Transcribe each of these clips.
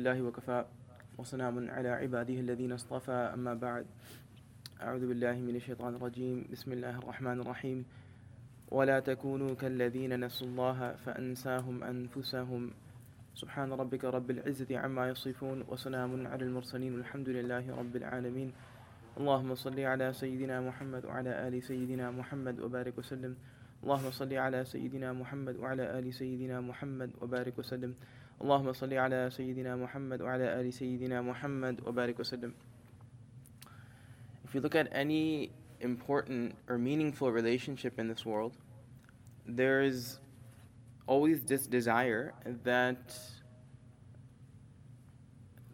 لله وكفى وسلام على عباده الذين اصطفى. أما بعد أعوذ بالله من الشيطان الرجيم. بسم الله الرحمن الرحيم. ولا تكونوا كالذين نسوا الله فأنساهم أنفسهم. سبحان ربك رب العزة عما يصفون وسلام على المرسلين. والحمد لله رب العالمين. اللهم صل على سيدنا محمد وعلى آل سيدنا محمد وبارك وسلم. اللهم صل على سيدنا محمد وعلى آل سيدنا محمد وبارك وسلم اللهم صل على سيدنا محمد وعلى آل سيدنا محمد وبارك وسلم If you look at any important or meaningful relationship in this world, there is always this desire that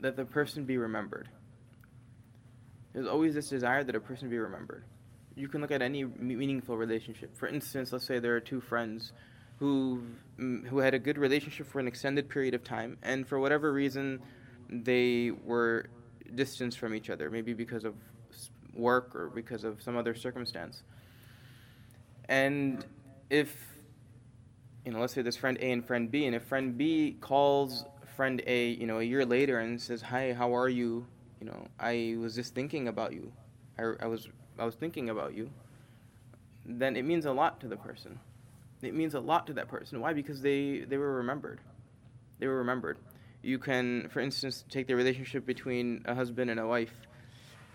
that the person be remembered. There's always this desire that a person be remembered. You can look at any meaningful relationship. For instance, let's say there are two friends who who had a good relationship for an extended period of time, and for whatever reason, they were distanced from each other, maybe because of work or because of some other circumstance. And if you know, let's say there's friend A and friend B, and if friend B calls friend A, you know, a year later and says, "Hi, how are you? You know, I was just thinking about you. I, I was I was thinking about you." Then it means a lot to the person. It means a lot to that person. Why? Because they they were remembered. They were remembered. You can, for instance, take the relationship between a husband and a wife.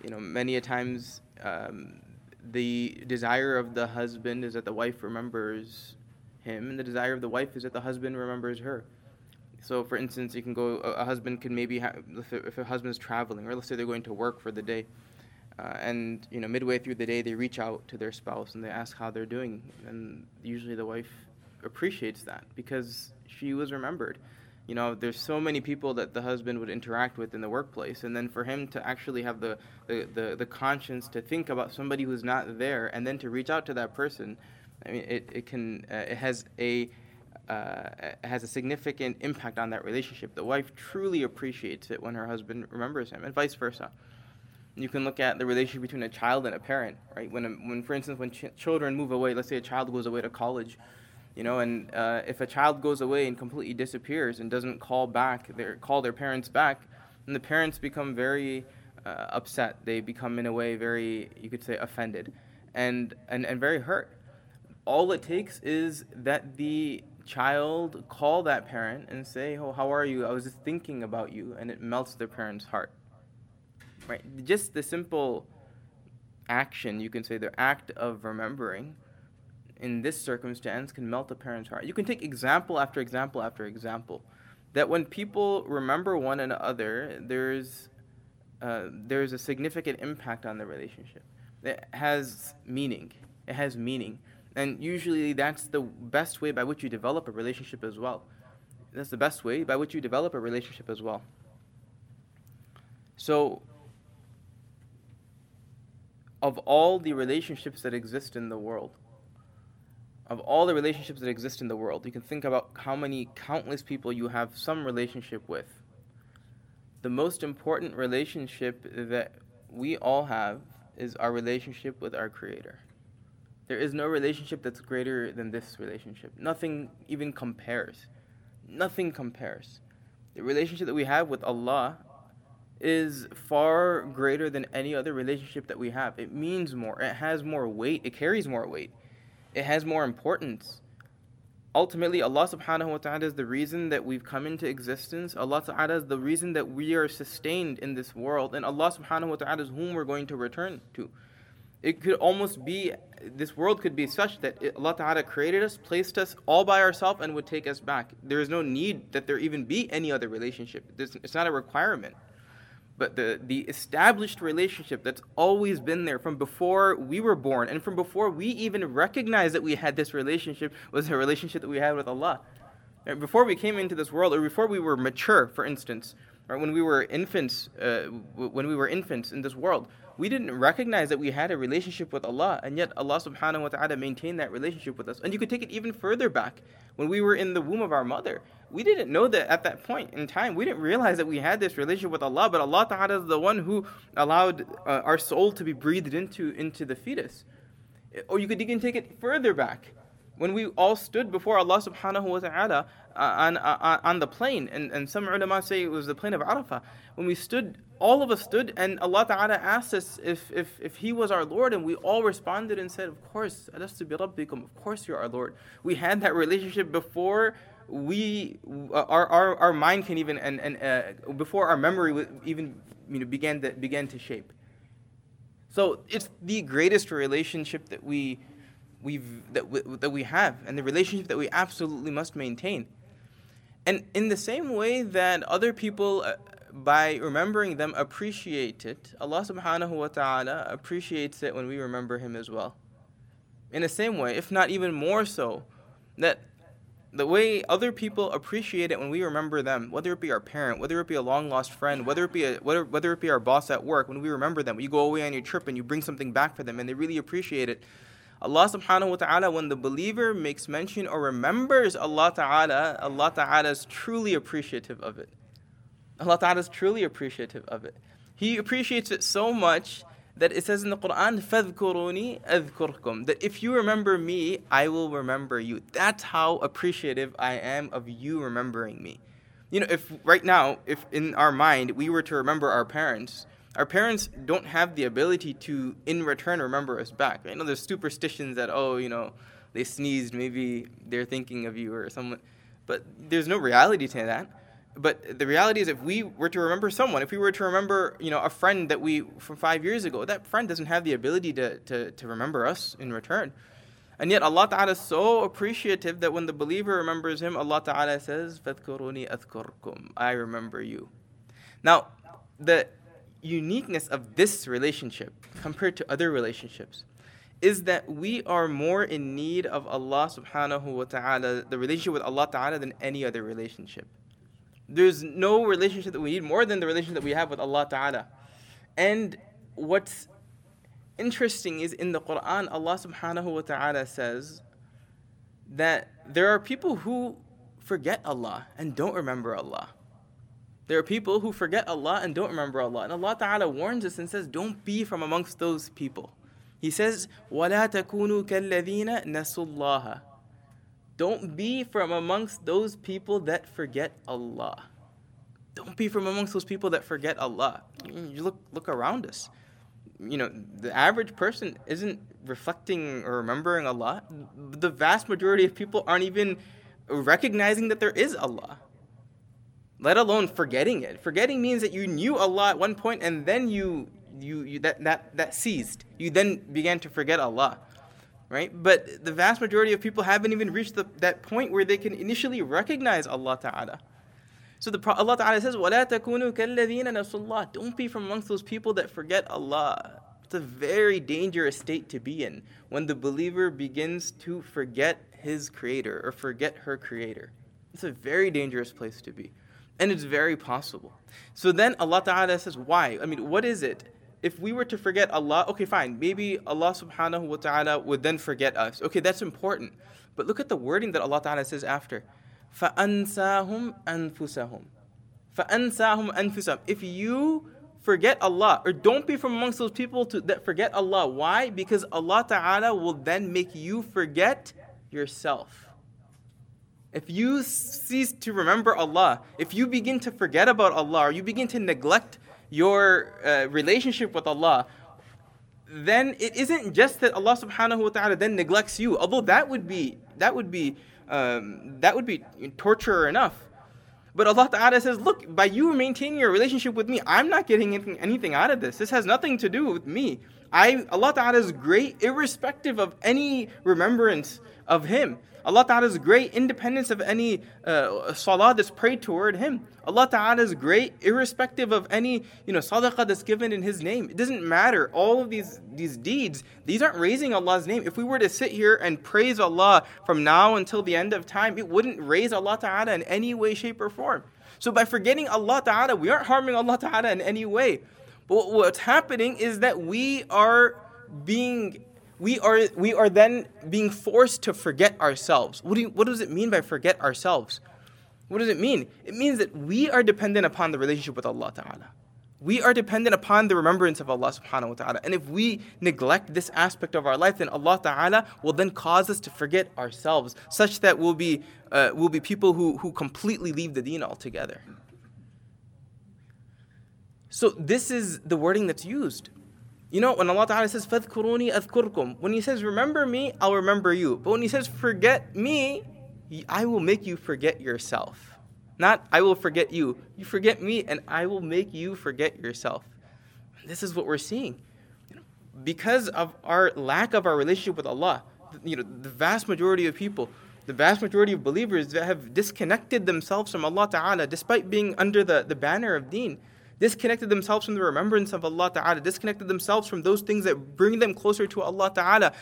You know, many a times um, the desire of the husband is that the wife remembers him, and the desire of the wife is that the husband remembers her. So, for instance, you can go. A, husband can maybe have, if a husband's traveling, or let's say they're going to work for the day, uh, and you know, midway through the day, they reach out to their spouse and they ask how they're doing, and usually the wife appreciates that because she was remembered. You know, there's so many people that the husband would interact with in the workplace, and then for him to actually have the the, the, the conscience to think about somebody who's not there, and then to reach out to that person, I mean, it, it can uh, it has a uh, has a significant impact on that relationship. The wife truly appreciates it when her husband remembers him, and vice versa. You can look at the relationship between a child and a parent, right? When, when for instance, when ch- children move away, let's say a child goes away to college, you know, and uh, if a child goes away and completely disappears and doesn't call back, their call their parents back, then the parents become very uh, upset. They become, in a way, very, you could say, offended, and and, and very hurt. All it takes is that the child call that parent and say, "Oh, how are you? I was just thinking about you," and it melts the parent's heart. Right? Just the simple action, you can say the act of remembering in this circumstance can melt a parent's heart. You can take example after example after example. That when people remember one another, there's uh, there's a significant impact on the relationship. It has meaning. It has meaning. And usually that's the best way by which you develop a relationship as well. That's the best way by which you develop a relationship as well. So, of all the relationships that exist in the world, of all the relationships that exist in the world, you can think about how many countless people you have some relationship with. The most important relationship that we all have is our relationship with our Creator. There is no relationship that's greater than this relationship. Nothing even compares. Nothing compares. The relationship that we have with Allah is far greater than any other relationship that we have. It means more, it has more weight, it carries more weight, it has more importance. Ultimately, Allah subhanahu wa ta'ala is the reason that we've come into existence. Allah ta'ala is the reason that we are sustained in this world. And Allah subhanahu wa ta'ala is whom we're going to return to. It could almost be, this world could be such that Allah Ta'ala created us, placed us all by ourselves, and would take us back. There is no need that there even be any other relationship. It's not a requirement. But the, the established relationship that's always been there from before we were born and from before we even recognized that we had this relationship was a relationship that we had with Allah. Before we came into this world, or before we were mature, for instance, or when we were infants, uh, when we were infants in this world, we didn't recognize that we had a relationship with Allah, and yet Allah subhanahu wa ta'ala maintained that relationship with us. And you could take it even further back. When we were in the womb of our mother, we didn't know that at that point in time. We didn't realize that we had this relationship with Allah, but Allah ta'ala is the one who allowed uh, our soul to be breathed into, into the fetus. Or you could even take it further back. When we all stood before Allah subhanahu wa ta'ala uh, on, uh, on the plain, and, and some ulama say it was the plain of Arafah, when we stood, all of us stood, and Allah ta'ala asked us if, if, if He was our Lord, and we all responded and said, Of course, alastu bi of course you're our Lord. We had that relationship before we our, our, our mind can even and, and uh, before our memory even you know began to began to shape. So it's the greatest relationship that we we've that we, that we have and the relationship that we absolutely must maintain and in the same way that other people uh, by remembering them appreciate it allah subhanahu wa ta'ala appreciates it when we remember him as well in the same way if not even more so that the way other people appreciate it when we remember them, whether it be our parent, whether it be a long lost friend, whether it be a, whether, whether it be our boss at work, when we remember them, you go away on your trip and you bring something back for them and they really appreciate it. Allah subhanahu wa ta'ala, when the believer makes mention or remembers Allah ta'ala, Allah ta'ala is truly appreciative of it. Allah ta'ala is truly appreciative of it. He appreciates it so much that it says in the Quran, فَذْكُرُونِي أَذْكُرْكُمْ That if you remember me, I will remember you. That's how appreciative I am of you remembering me. You know, if right now, if in our mind we were to remember our parents, our parents don't have the ability to in return remember us back. I know there's superstitions that oh you know they sneezed maybe they're thinking of you or someone but there's no reality to that. But the reality is if we were to remember someone if we were to remember you know a friend that we from five years ago that friend doesn't have the ability to, to, to remember us in return. And yet allah ta'ala is so appreciative that when the believer remembers him allah ta'ala says i remember you. Now the uniqueness of this relationship compared to other relationships is that we are more in need of Allah subhanahu wa ta'ala, the relationship with Allah ta'ala, than any other relationship. There's no relationship that we need more than the relationship that we have with Allah Ta'ala. And what's interesting is in the Quran, Allah subhanahu wa ta'ala says that there are people who forget Allah and don't remember Allah. There are people who forget Allah and don't remember Allah. And Allah Ta'ala warns us and says, Don't be from amongst those people. He says, وَلَا تَكُونُوا كَالَّذِينَ نَسُوا اللَّهَ don't be from amongst those people that forget Allah. Don't be from amongst those people that forget Allah. You look look around us. You know, the average person isn't reflecting or remembering Allah. The vast majority of people aren't even recognizing that there is Allah. Let alone forgetting it. Forgetting means that you knew Allah at one point and then you you, you that, that that ceased. You then began to forget Allah right? But the vast majority of people haven't even reached the, that point where they can initially recognize Allah Ta'ala. So the, Allah Ta'ala says, وَلَا تَكُونُوا كَالَّذِينَ نَسُوا اللَّهِ Don't be from amongst those people that forget Allah. It's a very dangerous state to be in when the believer begins to forget his creator or forget her creator. It's a very dangerous place to be. And it's very possible. So then Allah Ta'ala says, why? I mean, what is it if we were to forget Allah, okay, fine. Maybe Allah subhanahu wa ta'ala would then forget us. Okay, that's important. But look at the wording that Allah ta'ala says after. فَأَنْسَاهُمْ أَنفُسَهُمْ فَأَنْسَاهُمْ أَنفُسَهُمْ If you forget Allah, or don't be from amongst those people to, that forget Allah. Why? Because Allah ta'ala will then make you forget yourself. If you cease to remember Allah, if you begin to forget about Allah, or you begin to neglect your uh, relationship with Allah, then it isn't just that Allah subhanahu wa ta'ala then neglects you, although that would be that would be um, that would be torture enough. But Allah Ta'ala says, look, by you maintaining your relationship with me, I'm not getting anything, anything out of this. This has nothing to do with me. I, Allah Ta'ala is great, irrespective of any remembrance of Him. Allah Ta'ala is great, independence of any uh, salah that's prayed toward Him. Allah Ta'ala is great, irrespective of any you know sadaqah that's given in His name. It doesn't matter. All of these these deeds, these aren't raising Allah's name. If we were to sit here and praise Allah from now until the end of time, it wouldn't raise Allah Ta'ala in any way, shape, or form. So by forgetting Allah Ta'ala, we aren't harming Allah Ta'ala in any way. But what's happening is that we are being we are, we are then being forced to forget ourselves. What, do you, what does it mean by forget ourselves? What does it mean? It means that we are dependent upon the relationship with Allah Ta'ala. we are dependent upon the remembrance of Allah subhanahu wa ta'ala. And if we neglect this aspect of our life, then Allah ta'ala will then cause us to forget ourselves, such that we'll be, uh, we'll be people who, who completely leave the deen altogether. So this is the wording that's used. You know, when Allah Ta'ala says, فَذْكُرُونِي أَذْكُرْكُمْ When He says, remember me, I'll remember you. But when He says, forget me, I will make you forget yourself. Not, I will forget you. You forget me, and I will make you forget yourself. This is what we're seeing. Because of our lack of our relationship with Allah, you know, the vast majority of people, the vast majority of believers that have disconnected themselves from Allah Ta'ala despite being under the, the banner of deen, disconnected themselves from the remembrance of Allah Ta'ala, disconnected themselves from those things that bring them closer to Allah Ta'ala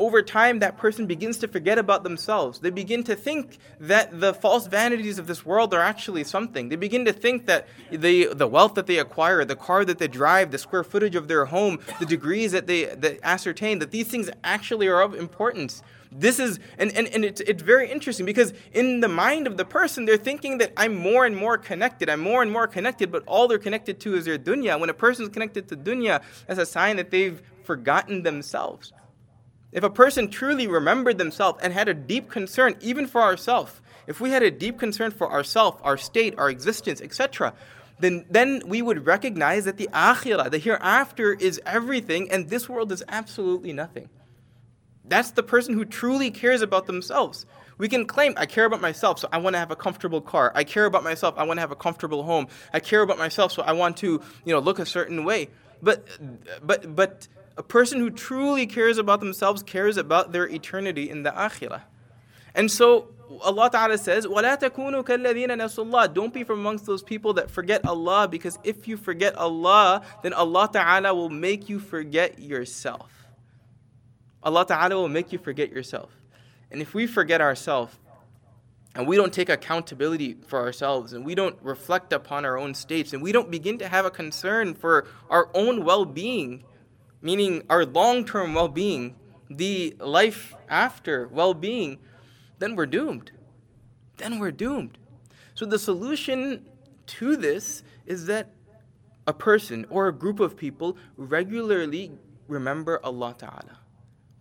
over time, that person begins to forget about themselves. They begin to think that the false vanities of this world are actually something. They begin to think that the, the wealth that they acquire, the car that they drive, the square footage of their home, the degrees that they that ascertain, that these things actually are of importance. This is, and, and, and it's, it's very interesting because in the mind of the person, they're thinking that I'm more and more connected, I'm more and more connected, but all they're connected to is their dunya. When a person is connected to dunya, that's a sign that they've forgotten themselves. If a person truly remembered themselves and had a deep concern, even for ourselves, if we had a deep concern for ourselves, our state, our existence, etc., then, then we would recognize that the akhirah, the hereafter, is everything, and this world is absolutely nothing. That's the person who truly cares about themselves. We can claim, I care about myself, so I want to have a comfortable car. I care about myself, I want to have a comfortable home. I care about myself, so I want to, you know, look a certain way. But, but, but a person who truly cares about themselves cares about their eternity in the akhirah. And so Allah Ta'ala says, وَلَا تَكُونُوا كَالَّذِينَ نَسُوا اللَّهِ Don't be from amongst those people that forget Allah because if you forget Allah, then Allah Ta'ala will make you forget yourself. Allah Ta'ala will make you forget yourself. And if we forget ourselves, and we don't take accountability for ourselves, and we don't reflect upon our own states, and we don't begin to have a concern for our own well being, meaning our long term well being, the life after well being, then we're doomed. Then we're doomed. So the solution to this is that a person or a group of people regularly remember Allah Ta'ala.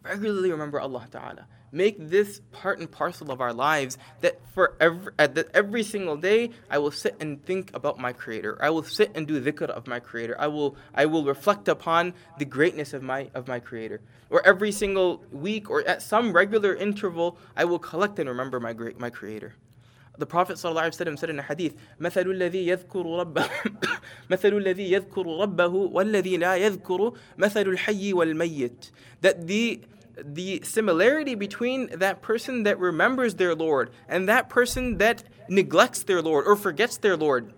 Regularly remember Allah Ta'ala make this part and parcel of our lives that for every, uh, that every single day I will sit and think about my creator. I will sit and do dhikr of my creator. I will I will reflect upon the greatness of my of my creator. Or every single week or at some regular interval I will collect and remember my great my creator The Prophet ﷺ said in a hadith, مثل الذي يذكر ربه مثل الذي يذكر ربه والذي لا يذكر مثل الحي والميت. That the the similarity between that person that remembers their Lord and that person that neglects their Lord or forgets their Lord.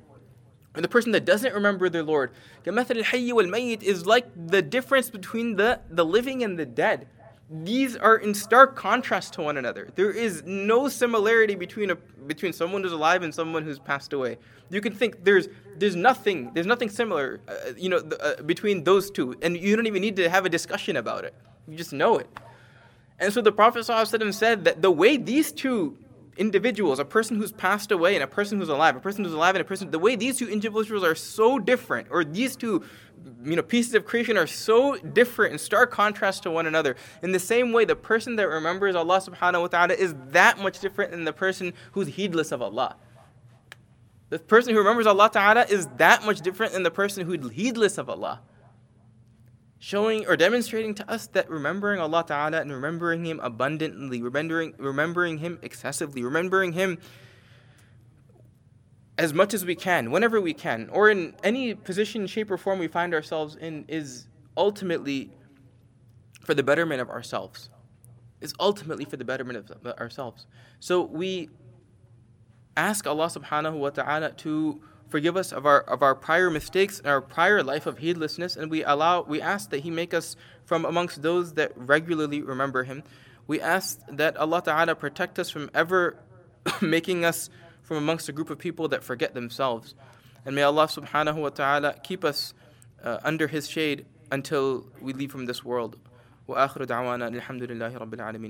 And the person that doesn't remember their Lord. is like the difference between the, the living and the dead. These are in stark contrast to one another. There is no similarity between a, between someone who's alive and someone who's passed away. You can think there's there's nothing there's nothing similar, uh, you know, uh, between those two, and you don't even need to have a discussion about it. You just know it. And so the Prophet ﷺ said that the way these two individuals, a person who's passed away and a person who's alive, a person who's alive and a person, the way these two individuals are so different, or these two you know, pieces of creation are so different in stark contrast to one another. In the same way, the person that remembers Allah subhanahu wa ta'ala is that much different than the person who's heedless of Allah. The person who remembers Allah ta'ala is that much different than the person who's heedless of Allah showing or demonstrating to us that remembering Allah Ta'ala and remembering Him abundantly, remembering, remembering Him excessively, remembering Him as much as we can, whenever we can, or in any position, shape, or form we find ourselves in, is ultimately for the betterment of ourselves. Is ultimately for the betterment of ourselves. So we ask Allah subhanahu wa ta'ala to forgive us of our of our prior mistakes and our prior life of heedlessness and we allow we ask that he make us from amongst those that regularly remember him. We ask that allah ta'ala protect us from ever making us from amongst a group of people that forget themselves. And may allah subhanahu wa ta'ala keep us uh, under his shade until we leave from this world. Wa akhiru da'wana alhamdulillahi rabbil alamin.